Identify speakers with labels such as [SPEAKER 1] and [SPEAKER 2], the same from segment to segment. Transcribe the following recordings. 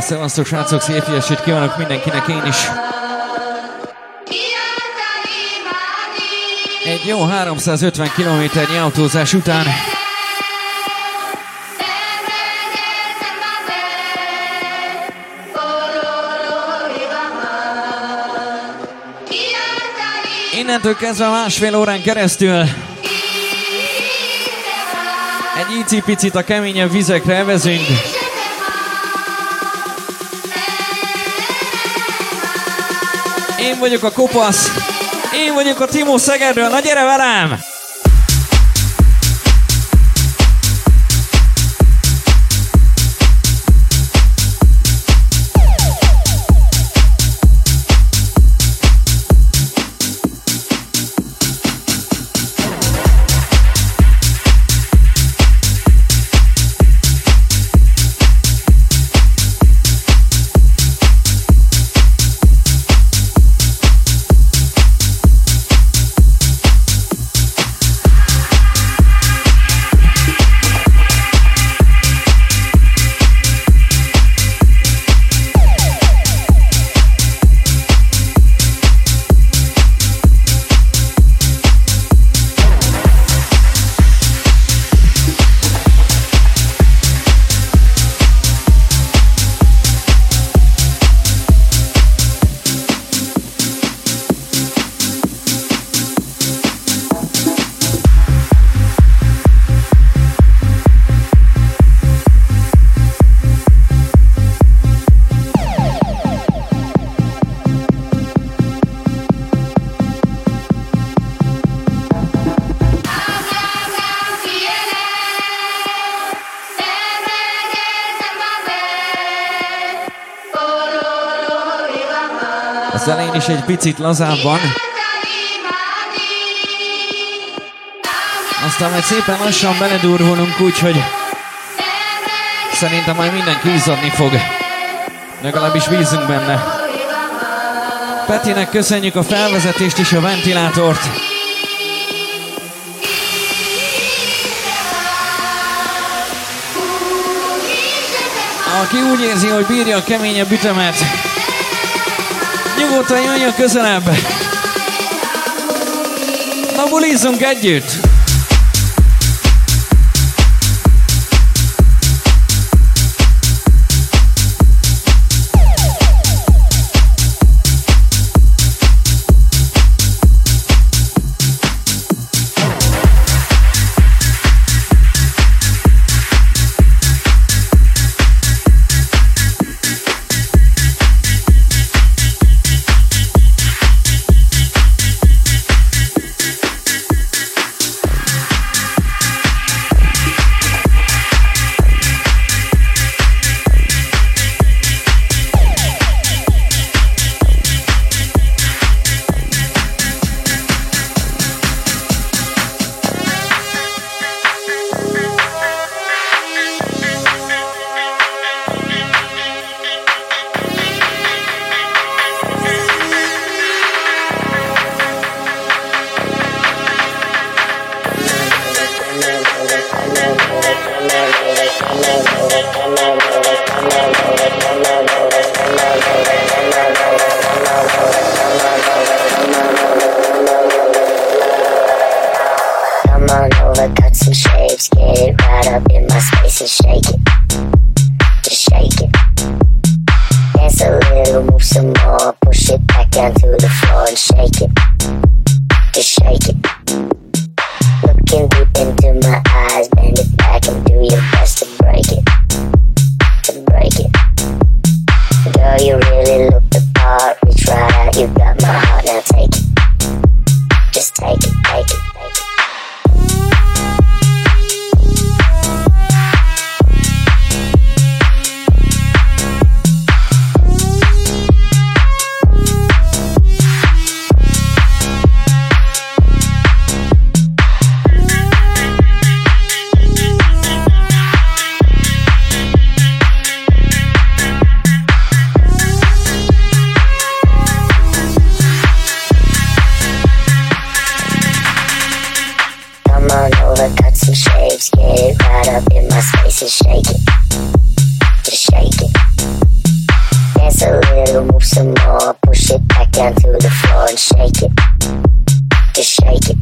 [SPEAKER 1] A szevasztok srácok, szép ilyesét kívánok mindenkinek én is. Egy jó 350 km autózás után Innentől kezdve másfél órán keresztül egy icipicit a keményebb vizekre evezünk. Én vagyok a kopasz, én vagyok a Timo Szegedről, na gyere velem! Picit lazábban. Aztán majd szépen lassan beledurvulunk, úgyhogy szerintem majd mindenki izzadni fog. Legalábbis bízunk benne. Petinek köszönjük a felvezetést és a ventilátort. Aki úgy érzi, hogy bírja a keményebb ütemet, Nyugodtan jöjjön közelebb. Na bulizzunk együtt!
[SPEAKER 2] Right up in the floor and shake it. Just shake it. Just shake it, just shake it. Dance a
[SPEAKER 3] little, move some more,
[SPEAKER 4] push it back down to
[SPEAKER 1] the floor and shake it, just shake
[SPEAKER 5] it.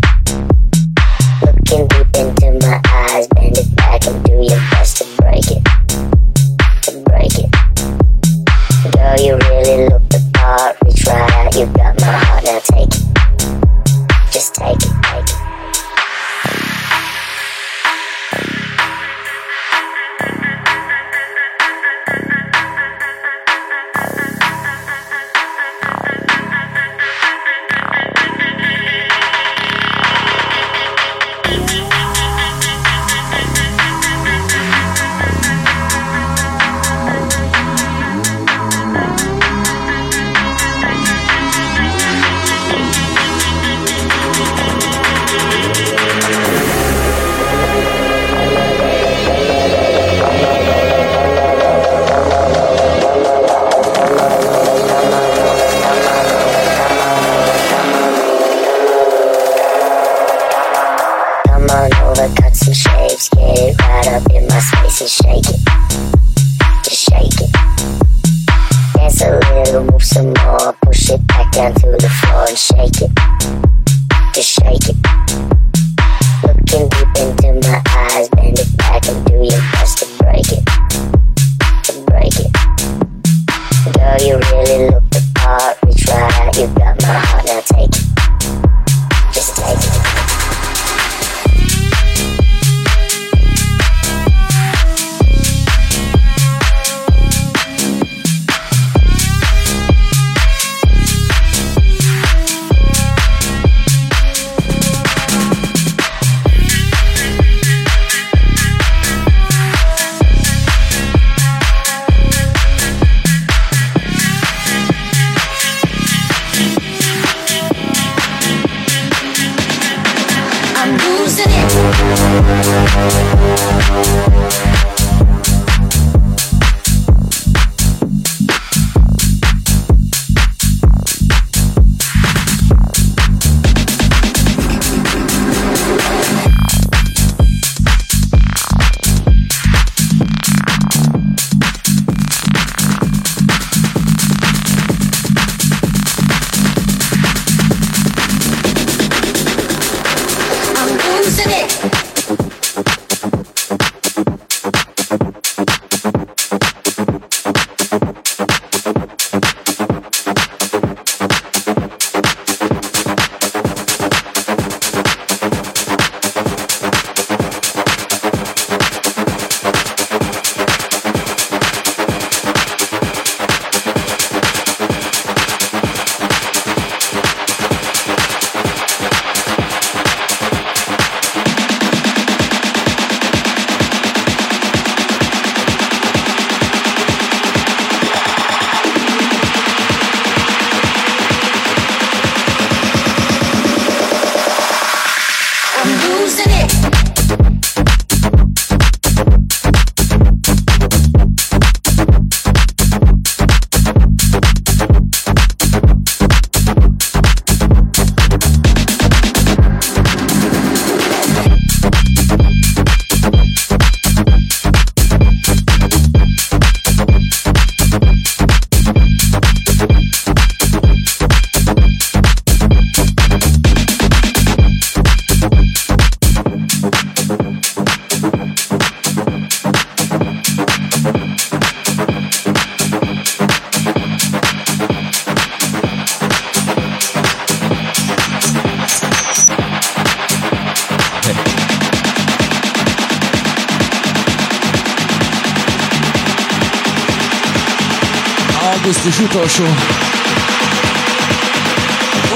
[SPEAKER 5] utolsó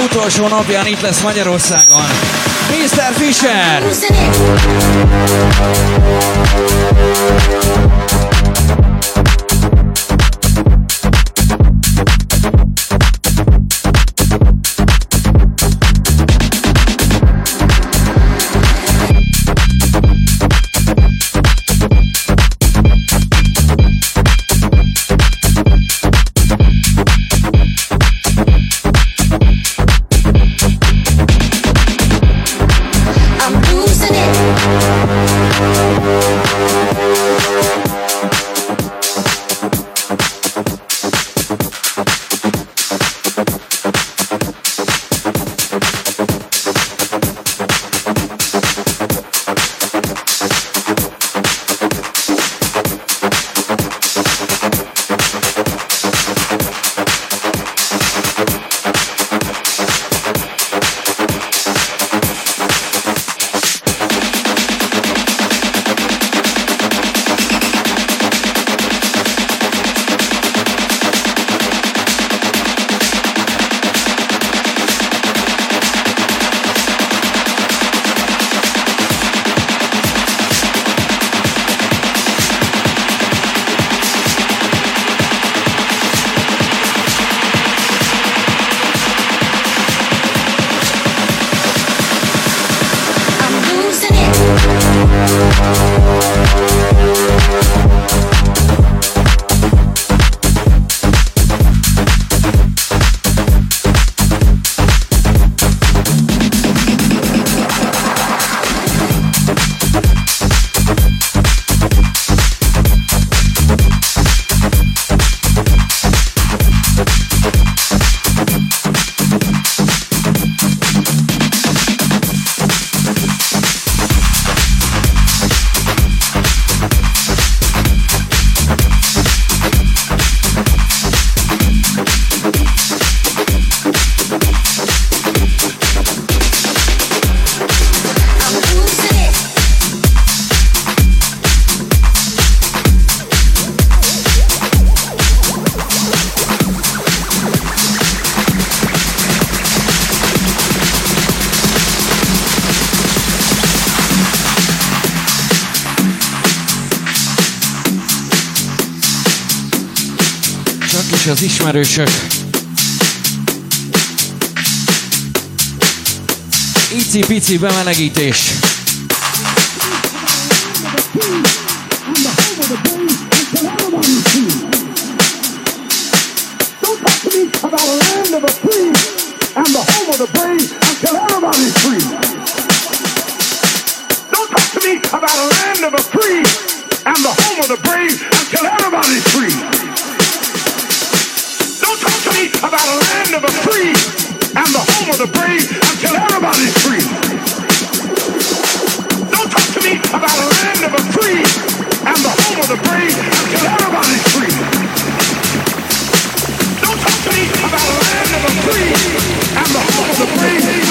[SPEAKER 6] utolsó napján itt lesz Magyarországon. Mr. Fisher! matter, Chuck? Icipici bemenegítés. About land of the free and the home of the brave until everybody's free. Don't talk to me about land of the free and the home of the brave until everybody's free. about a land of the free and the home of the brave until everybody's free. Don't talk to me about a land of the free and the home of the brave until everybody's free. Don't talk to me about a land of the free and the home of
[SPEAKER 1] the brave.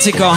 [SPEAKER 1] C'est quoi?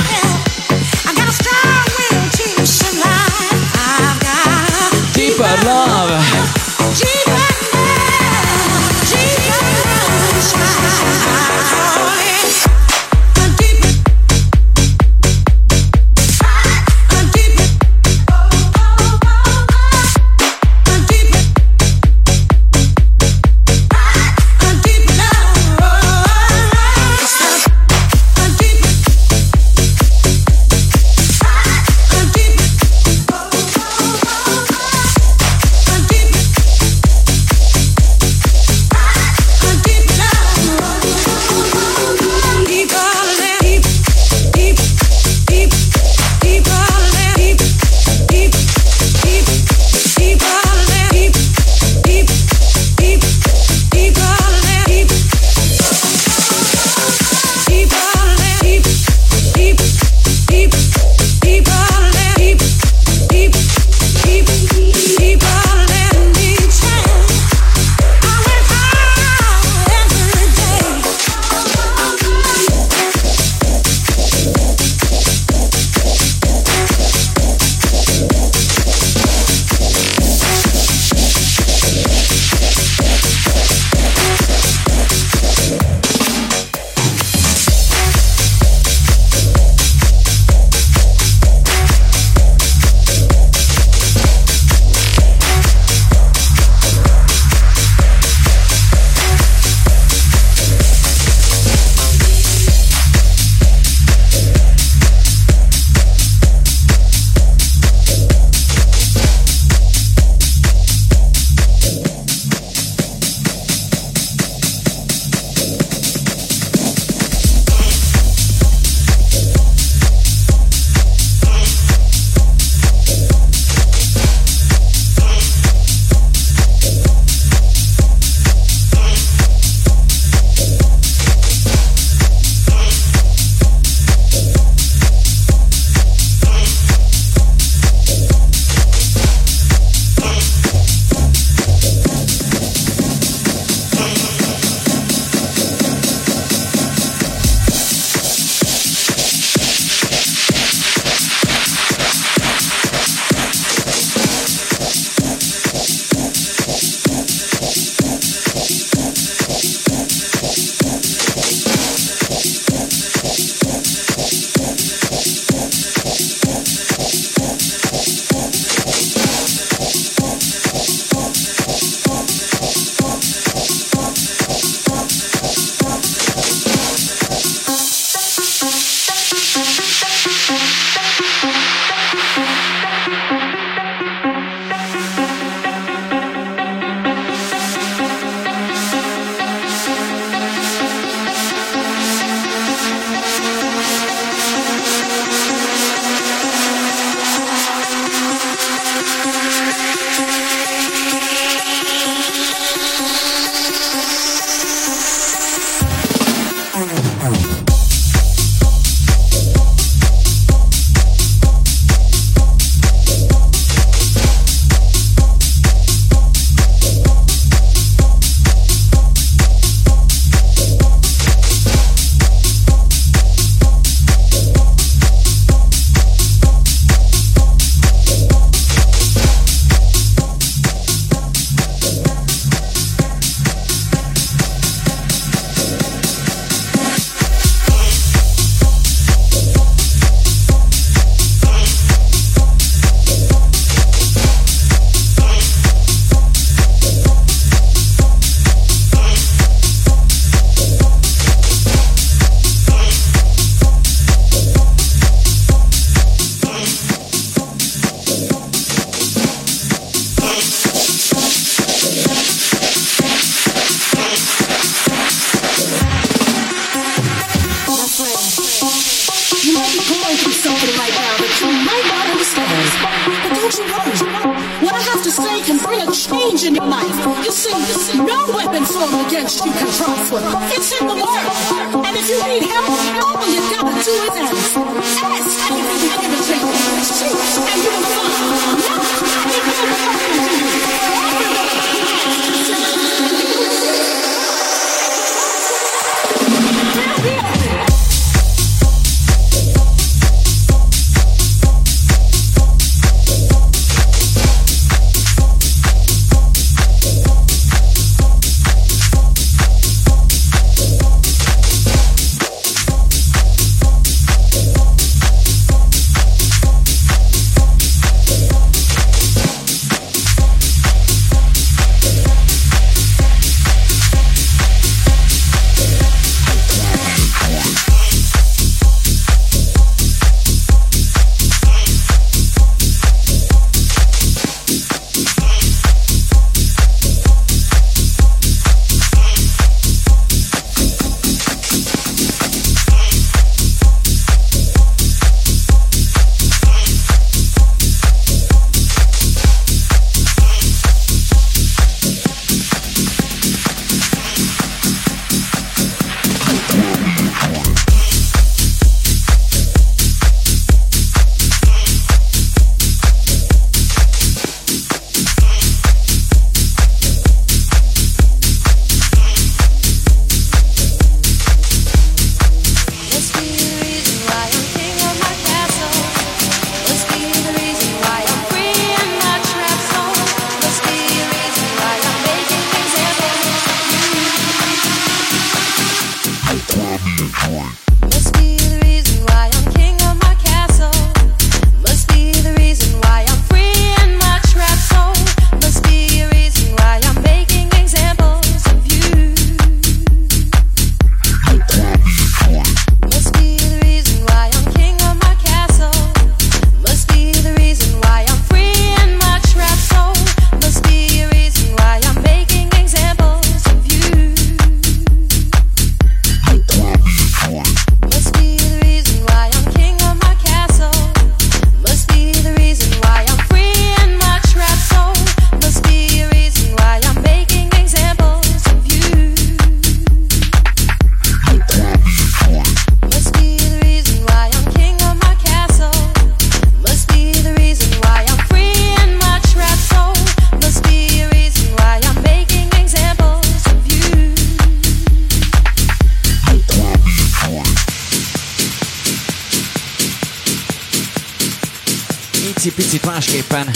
[SPEAKER 1] Picit másképpen.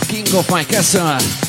[SPEAKER 1] A King of My Castle.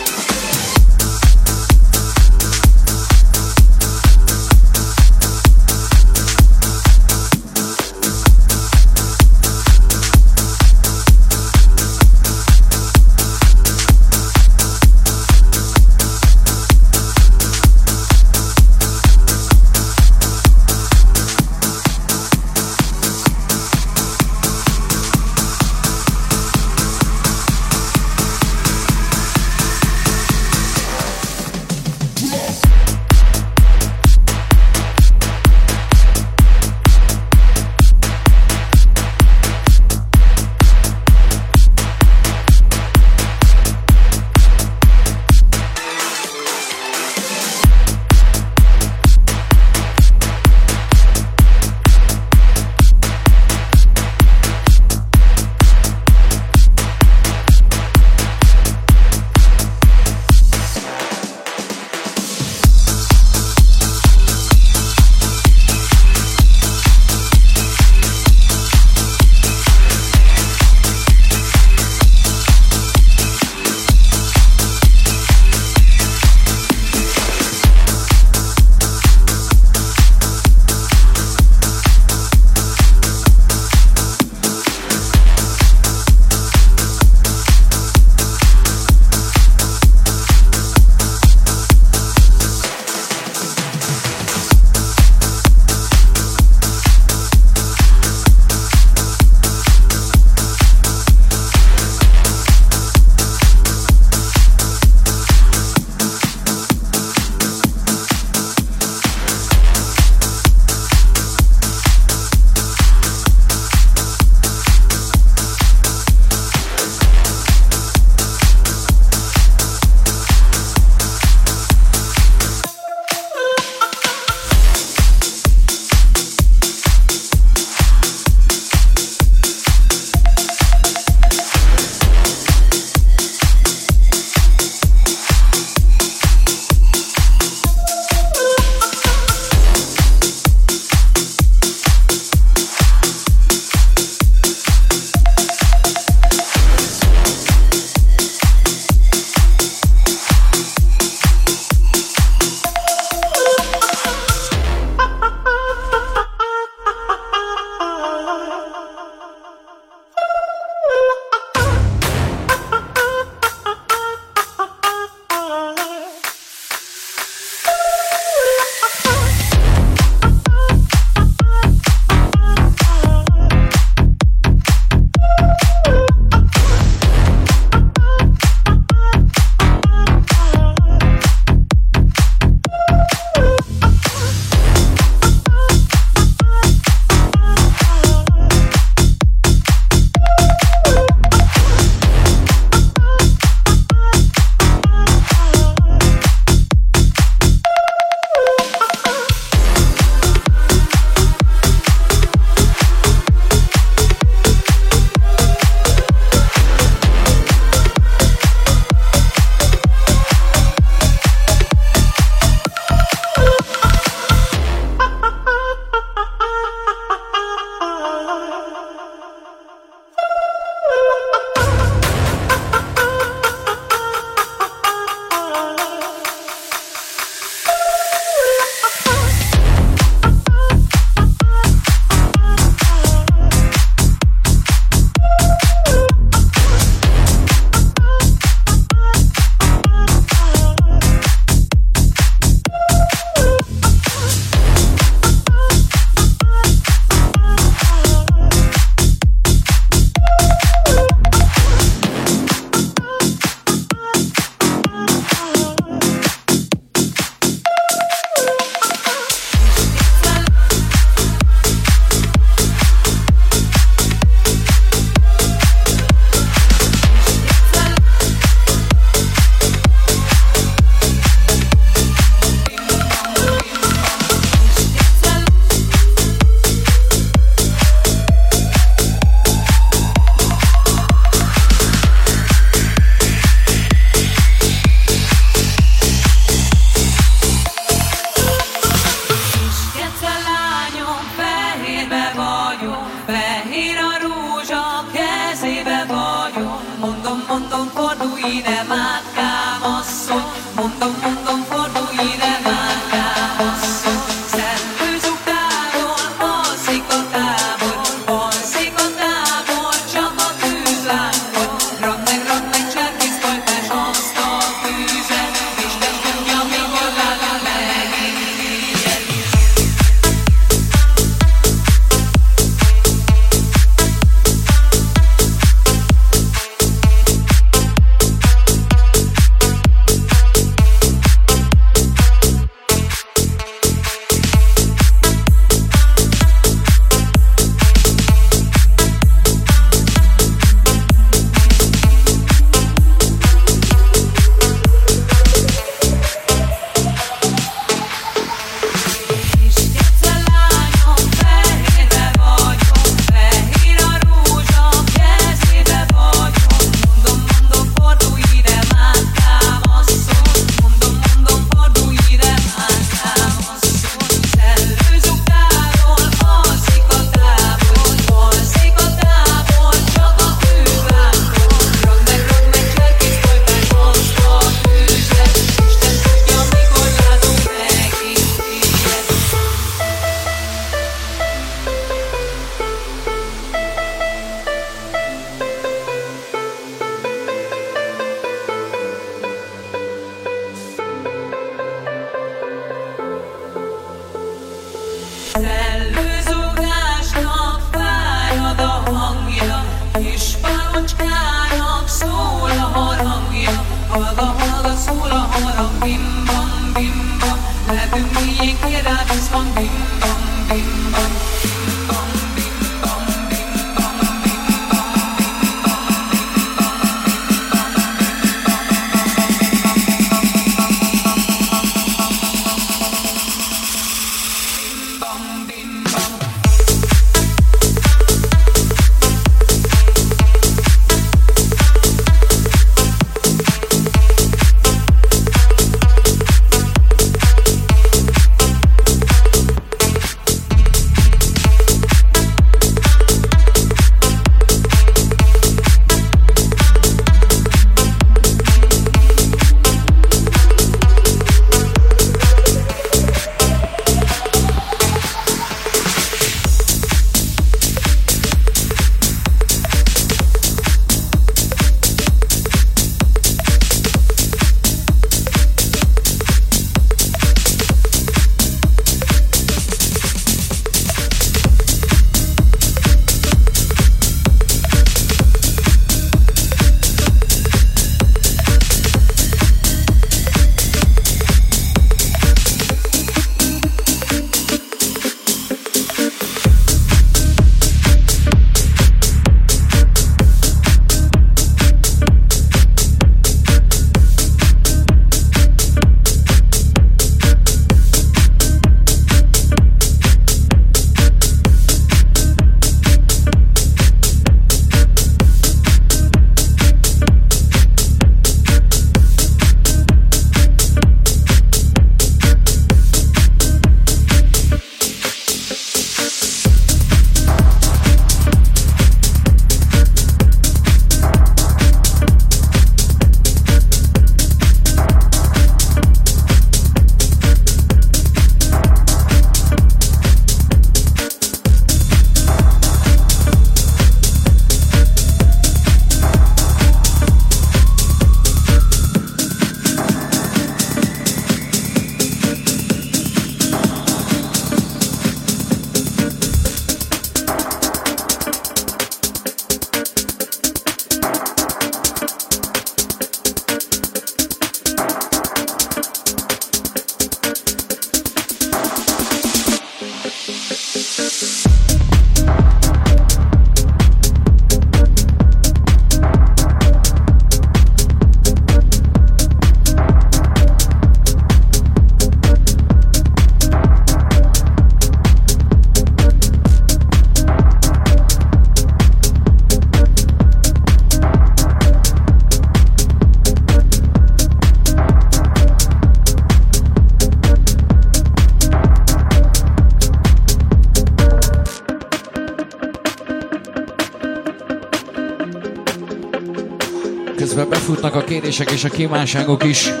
[SPEAKER 1] Befutnak a kérések és a kívánságok is.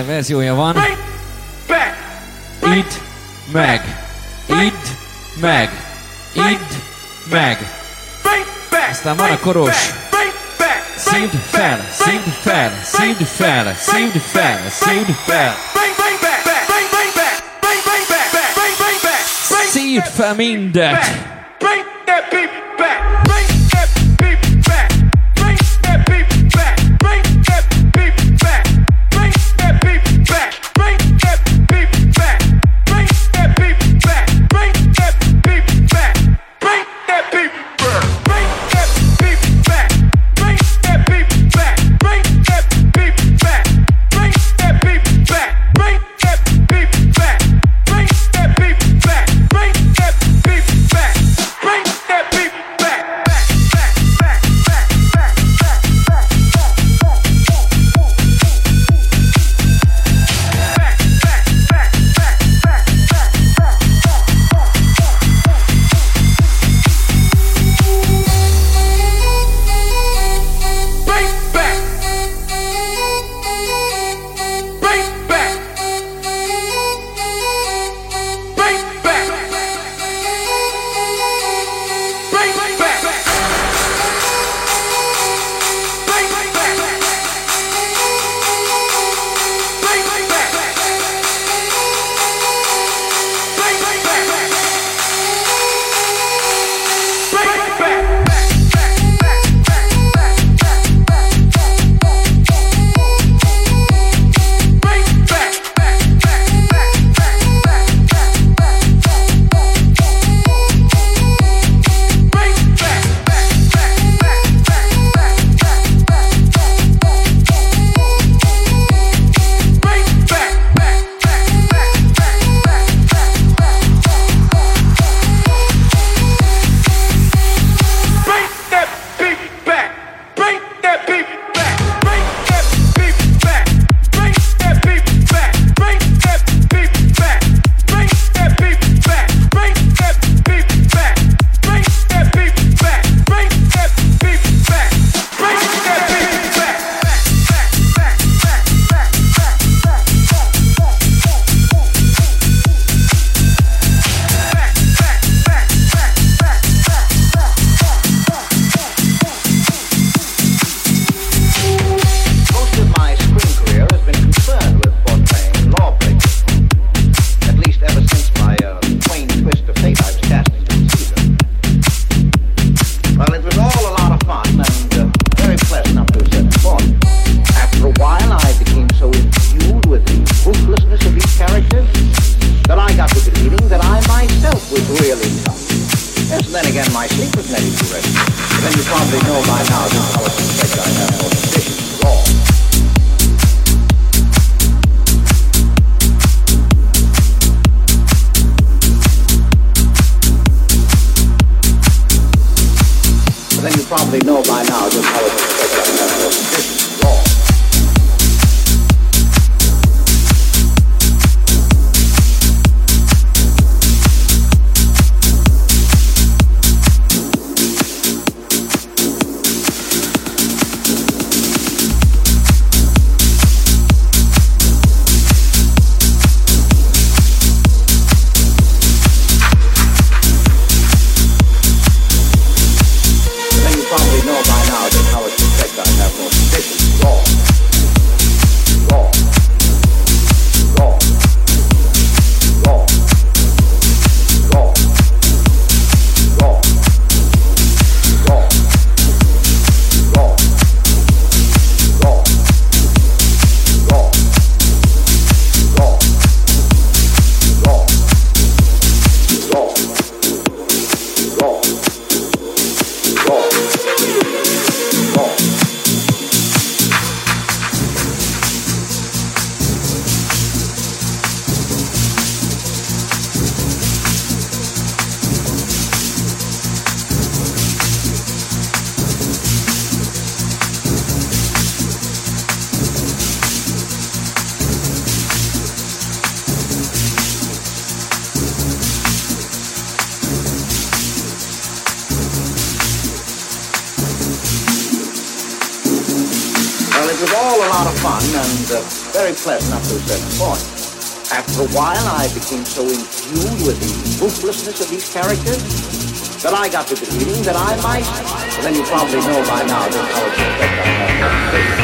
[SPEAKER 1] Kétféle verziója van. Idd meg! Idd meg! Idd
[SPEAKER 7] meg! Aztán van a koros. Színd fel, színd fel, színd fel, színd fel, színd fel. Szíd fel mindet! then you probably know by now just how. Then you probably know by now just how it is. Characters that I got to believing that I might. Well, then you probably know by now just how it's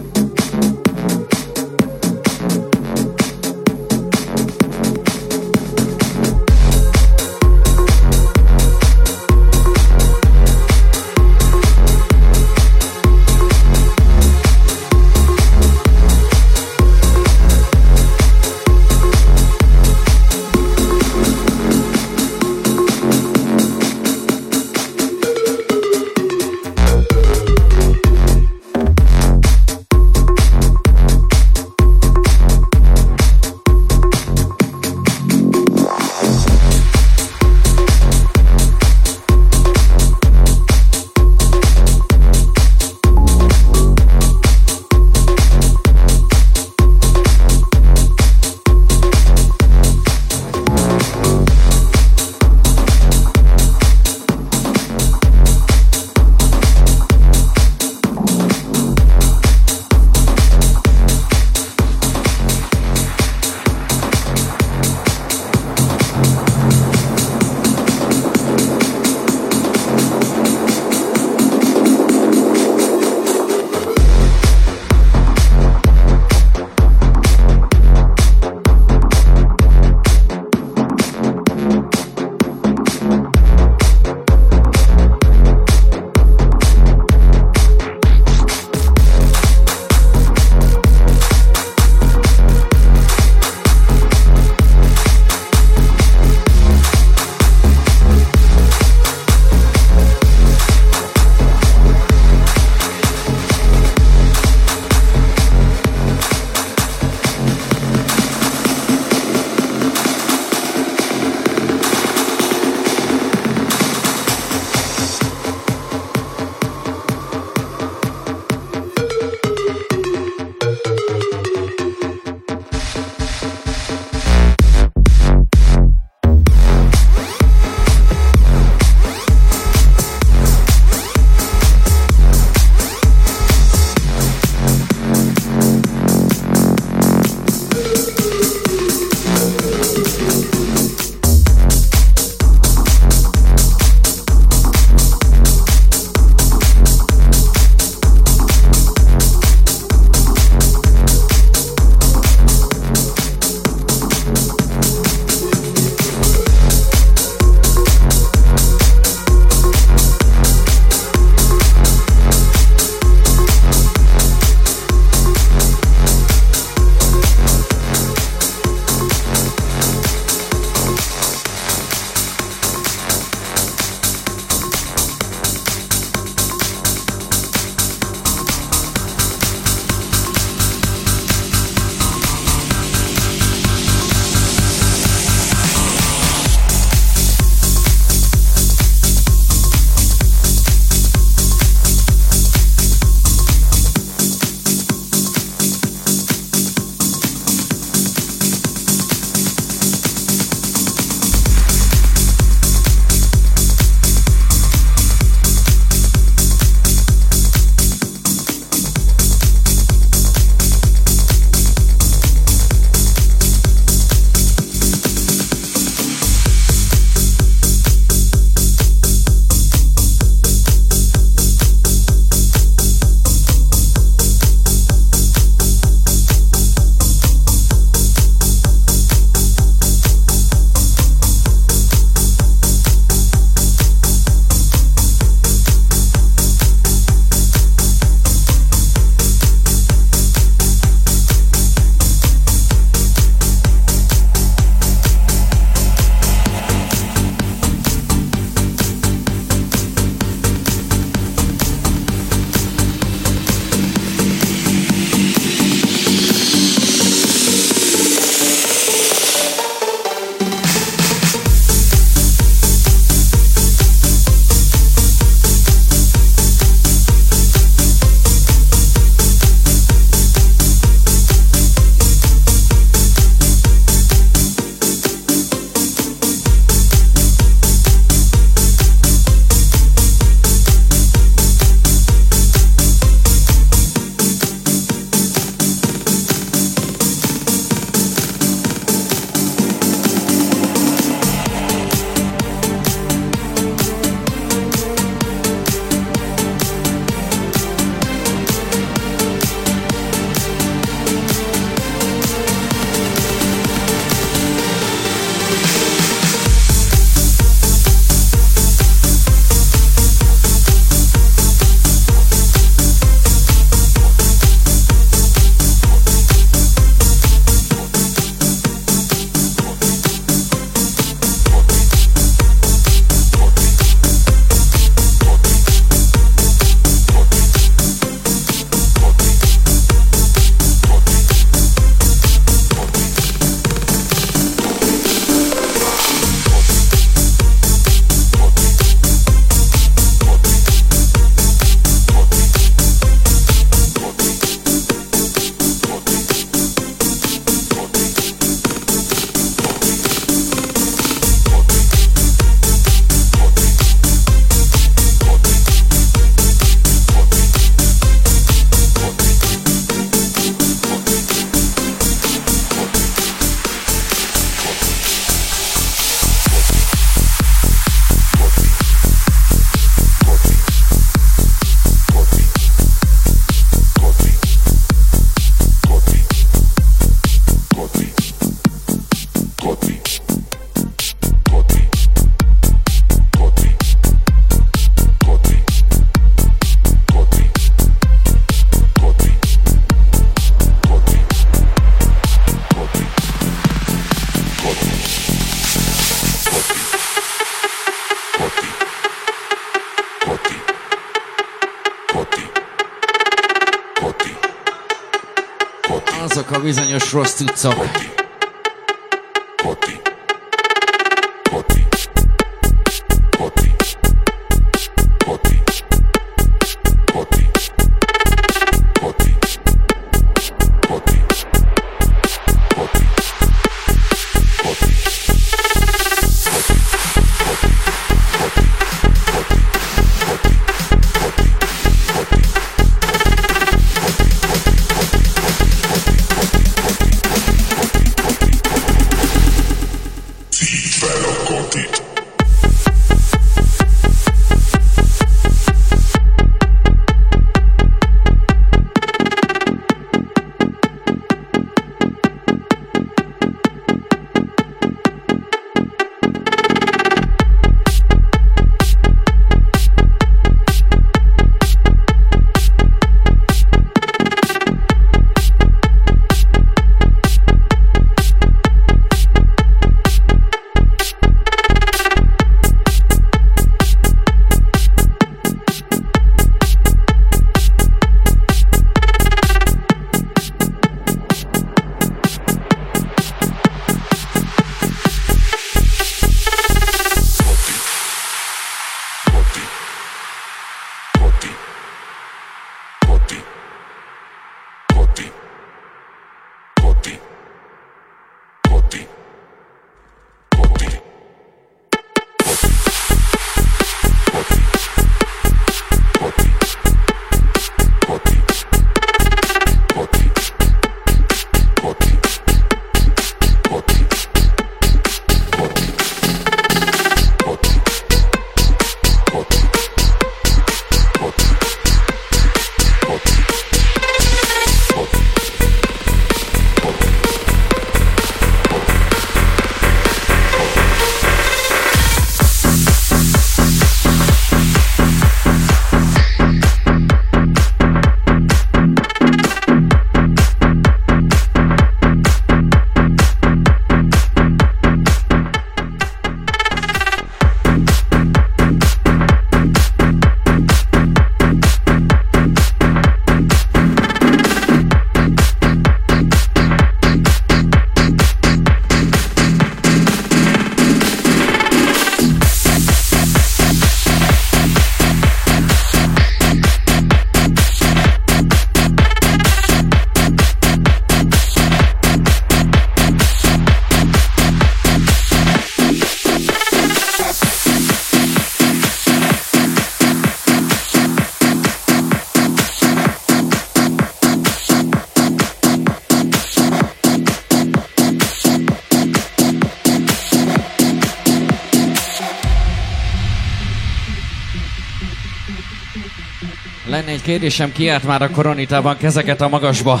[SPEAKER 7] Kérésem kiárt már a koronitában kezeket a magasba.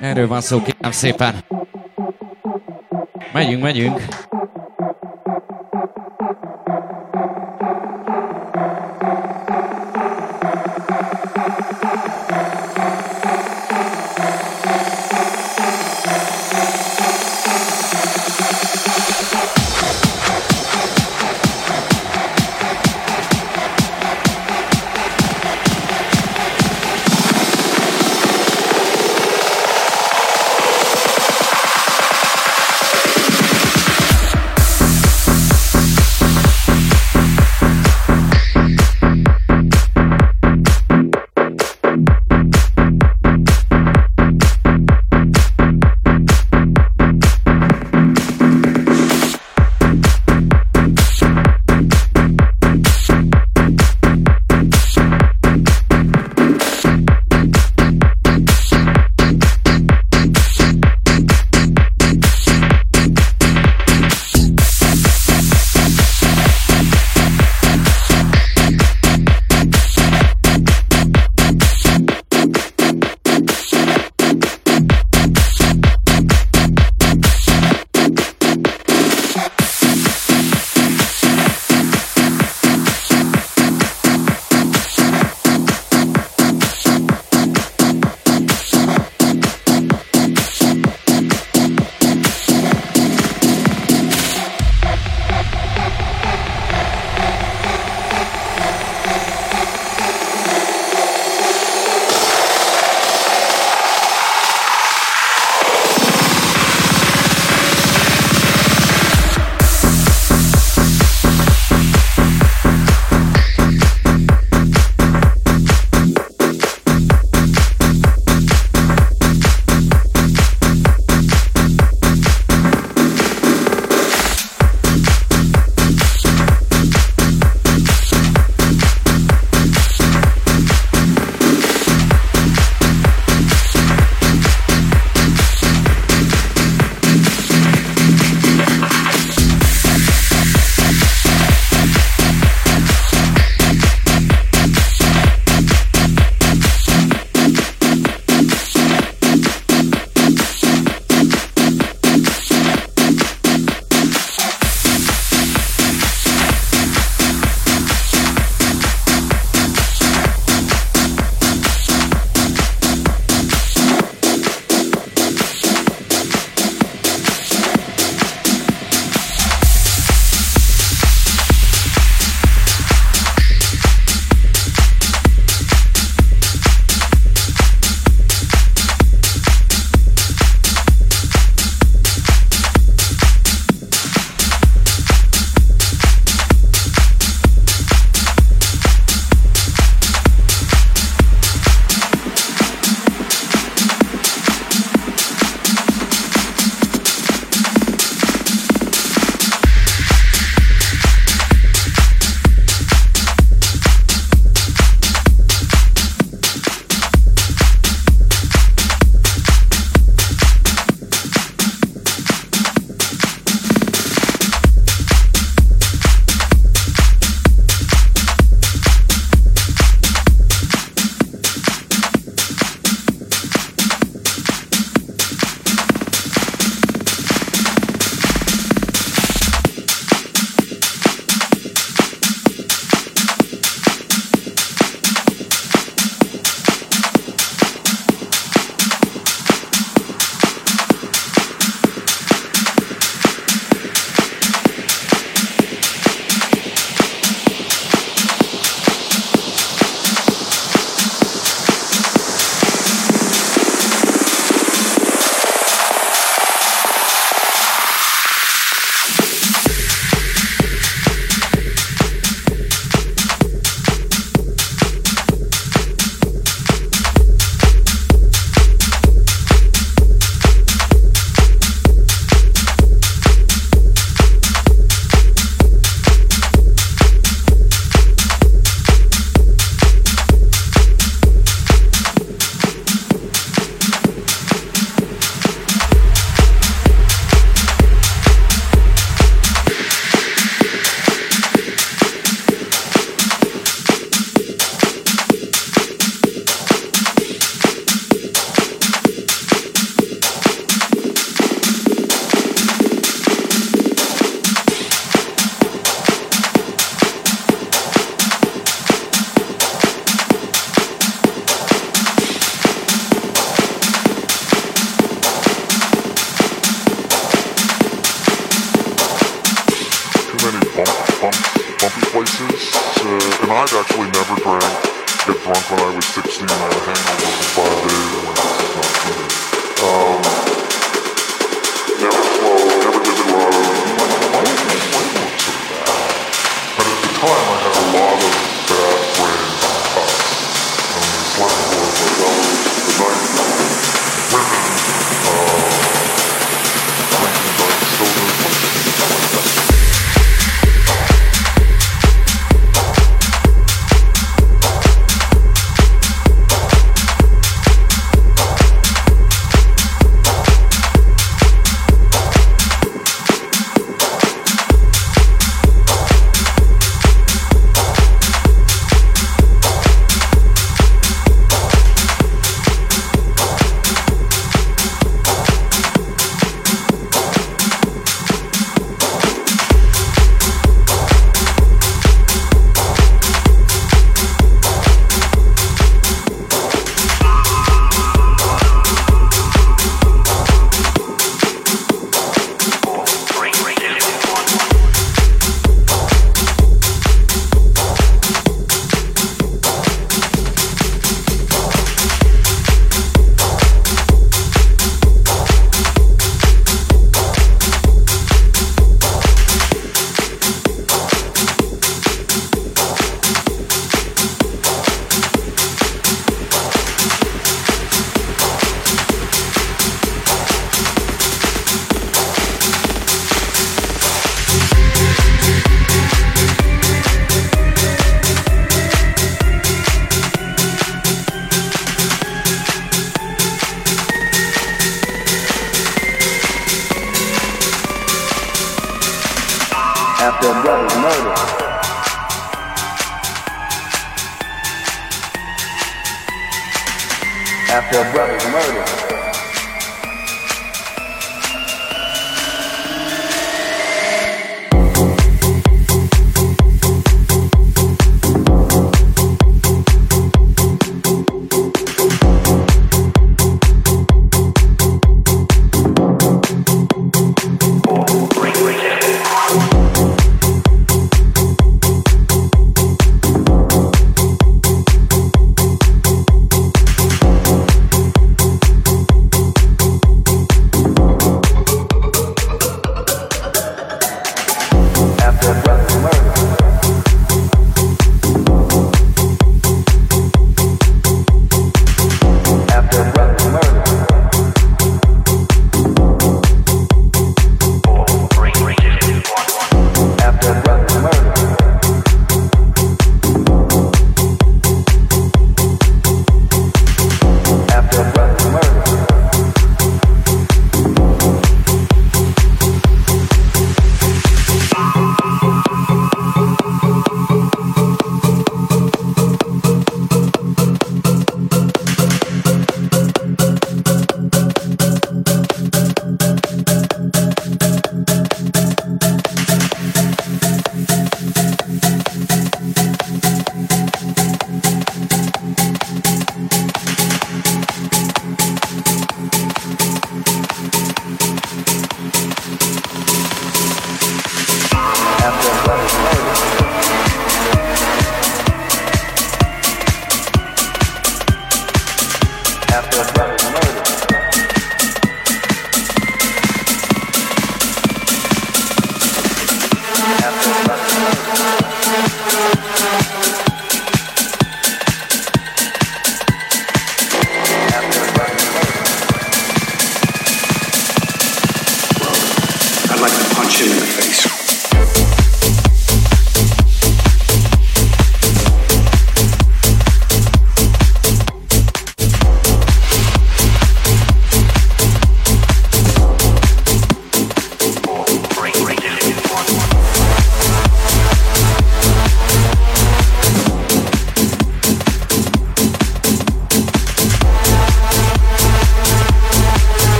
[SPEAKER 7] Erről van szó, kérem szépen. Megyünk, megyünk.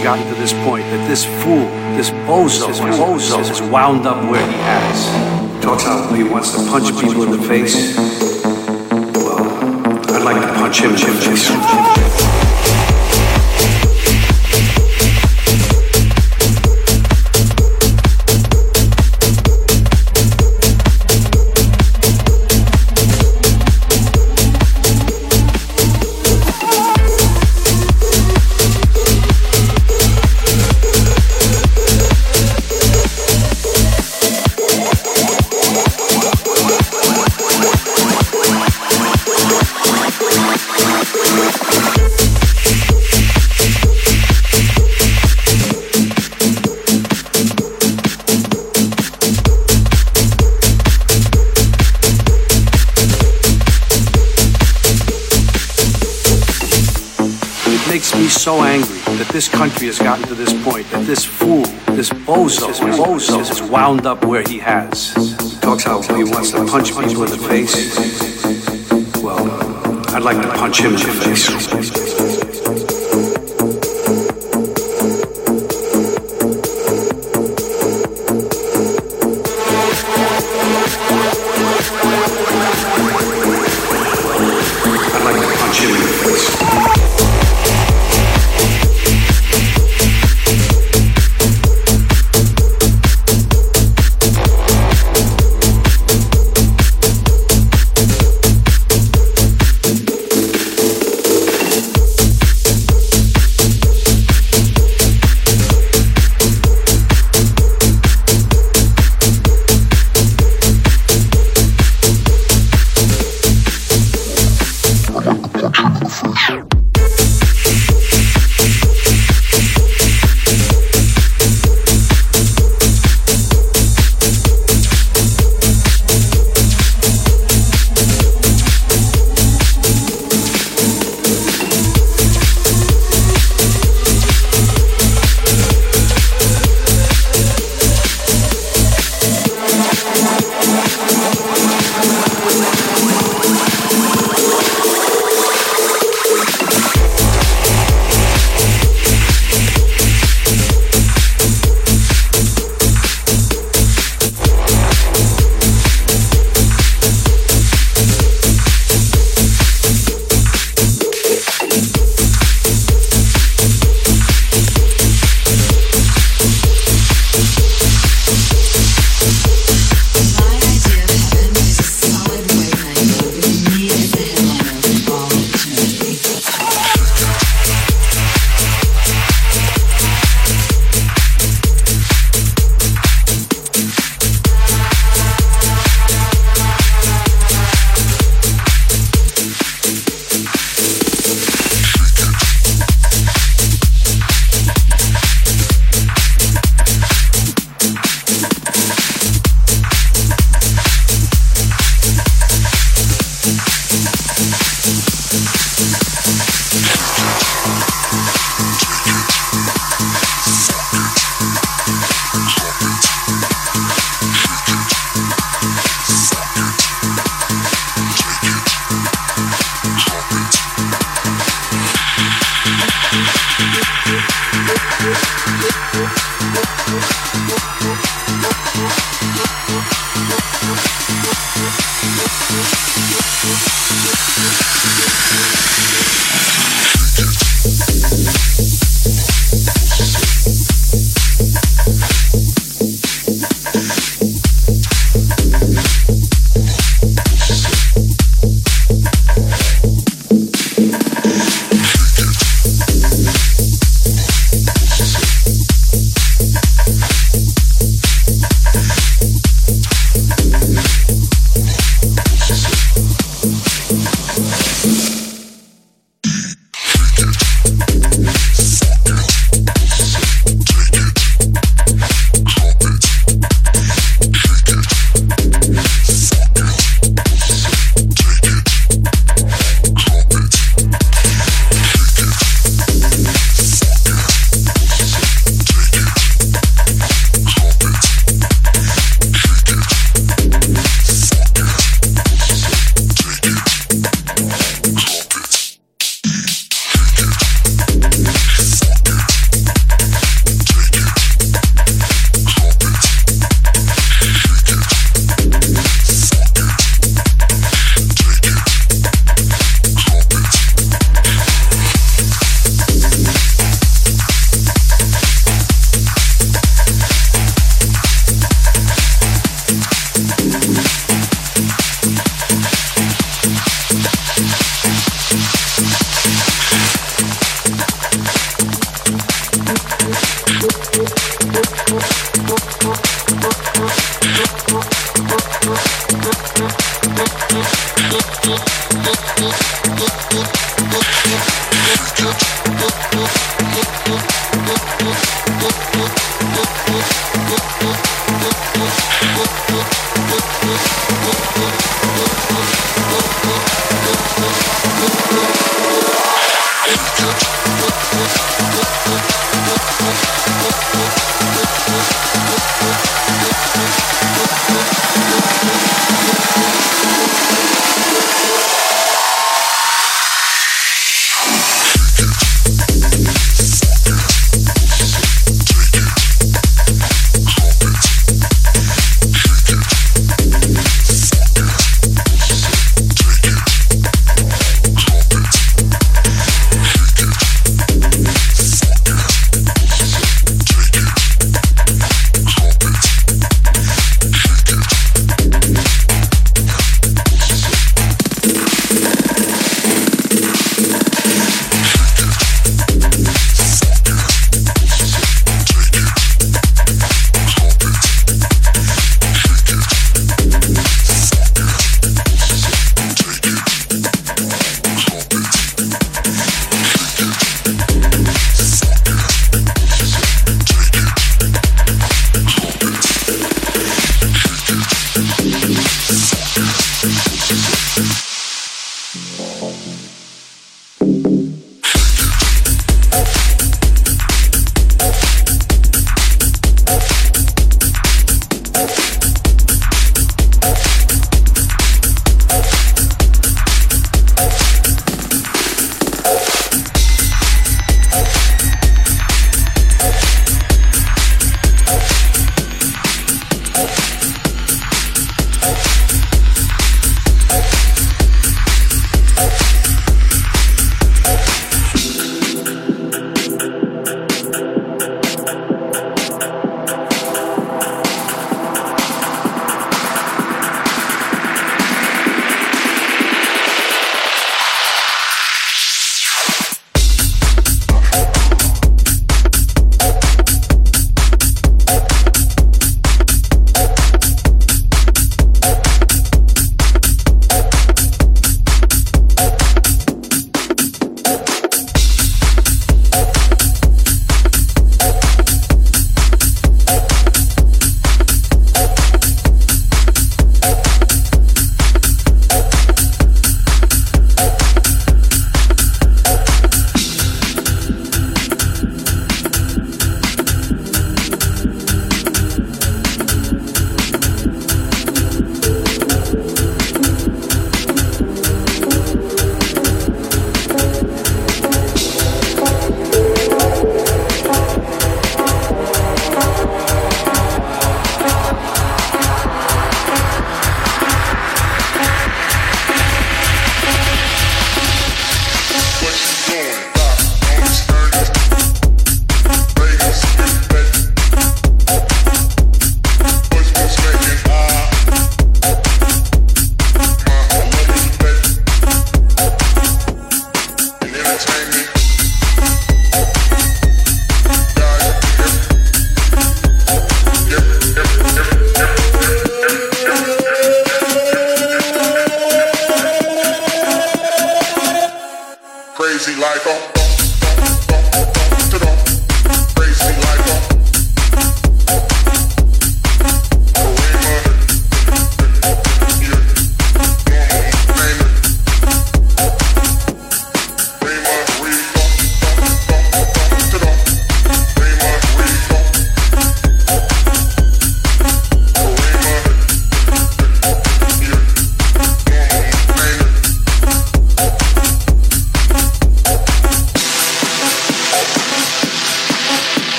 [SPEAKER 8] Gotten to this point that this fool, this bozo, this bozo is wound up where he has. Talks how he wants to punch people in the face. Well, I'd like to punch him in the face. This country has gotten to this point, that this fool, this bozo, this bozo is wound up where he has. He talks how he wants to punch people in the face. Well, I'd like to punch him in the face.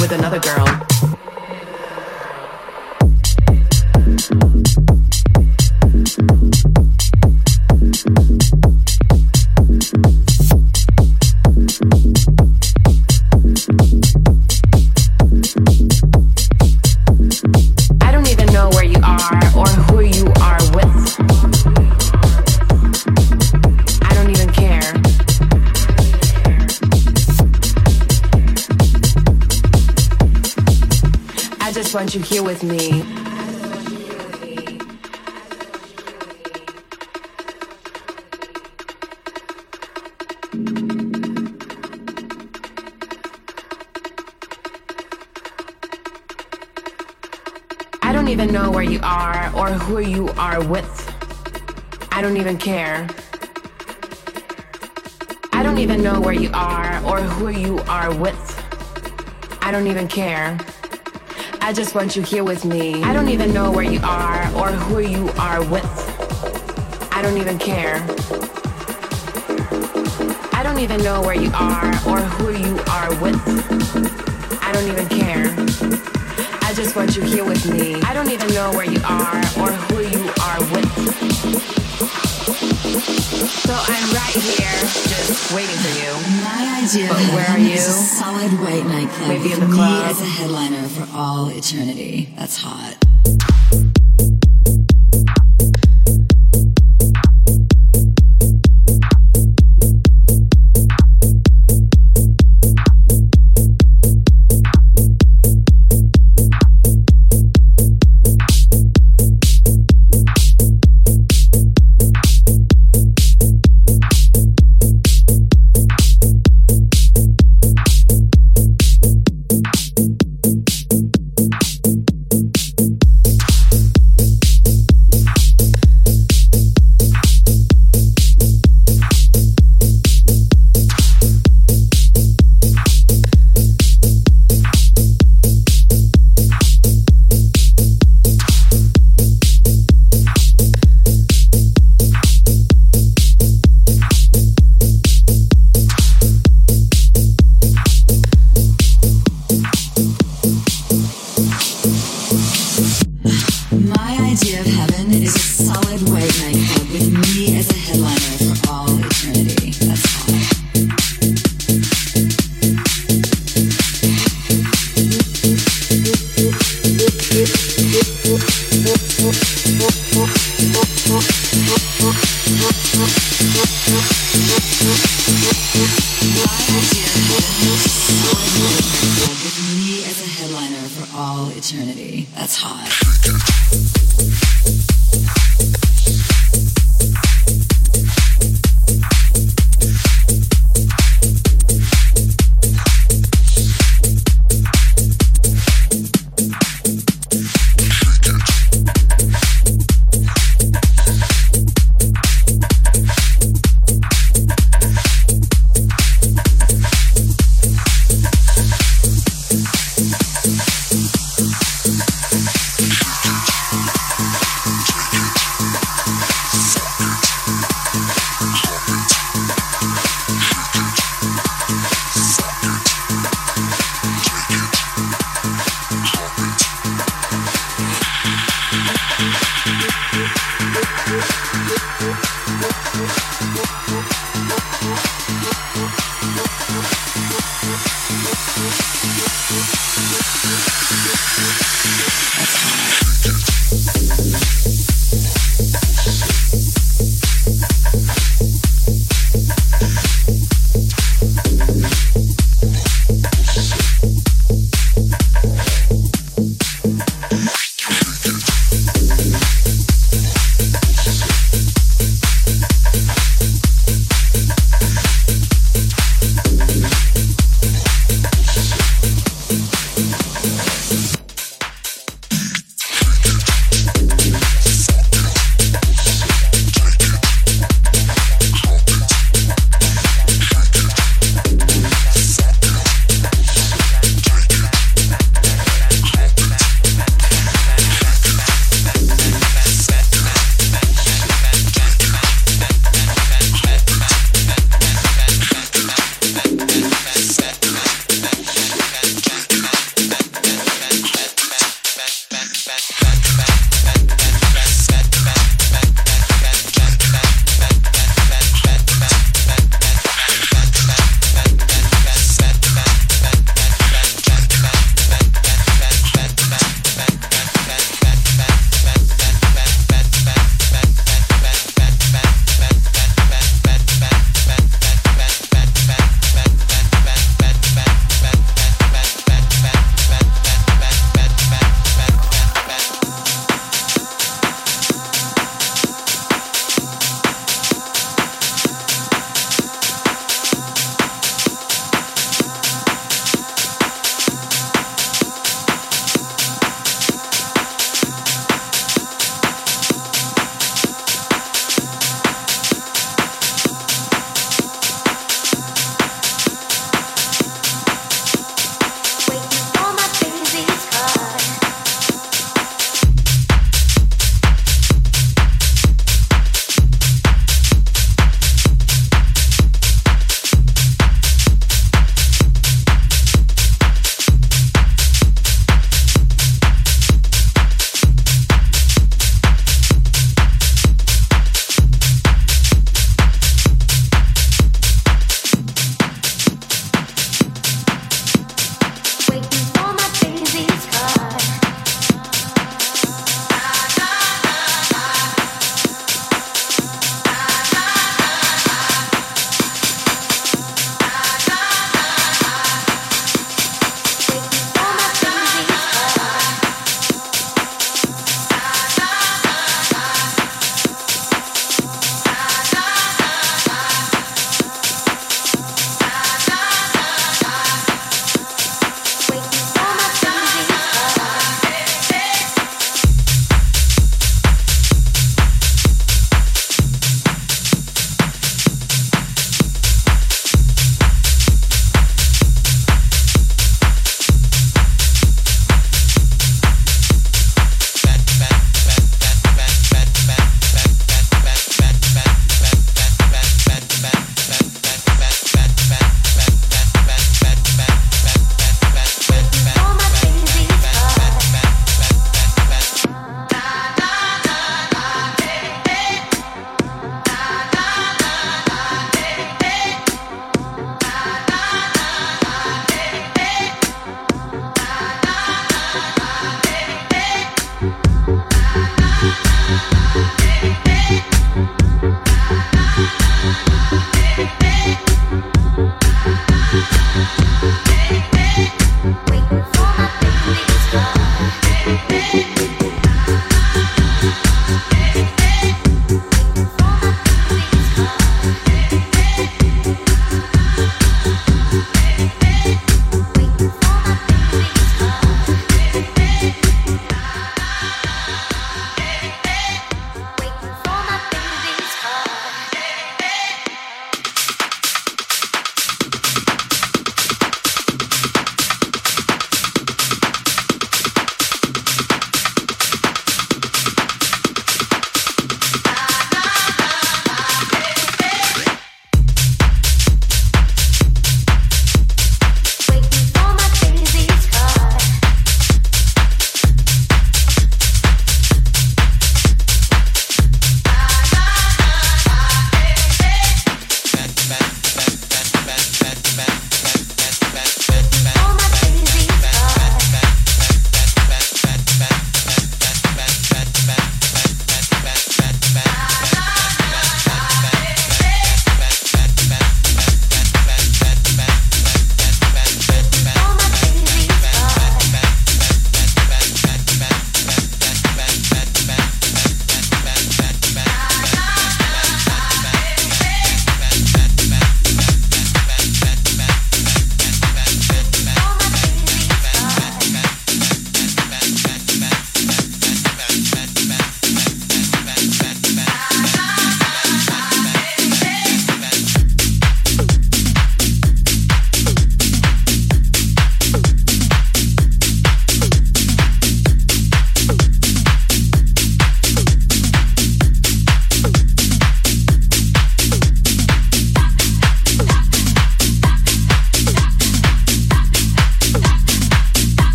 [SPEAKER 9] with
[SPEAKER 10] another girl. You here with me. I don't even know where you are or who you are with. I don't even care. I don't even know where you are or who you are with. I don't even care. I just want you here with me. I don't even know where you are or who you are with. I don't even care. I don't even know where you are or who you are with. I don't even care. I just want you here with me. I don't even know where you are or who you are with. So I'm right here, just waiting for you.
[SPEAKER 9] My idea
[SPEAKER 10] But where are
[SPEAKER 9] is
[SPEAKER 10] you?
[SPEAKER 9] a solid white nightclub
[SPEAKER 10] Maybe in the
[SPEAKER 9] me
[SPEAKER 10] club.
[SPEAKER 9] as a headliner for all eternity. That's hot.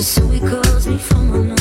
[SPEAKER 11] High.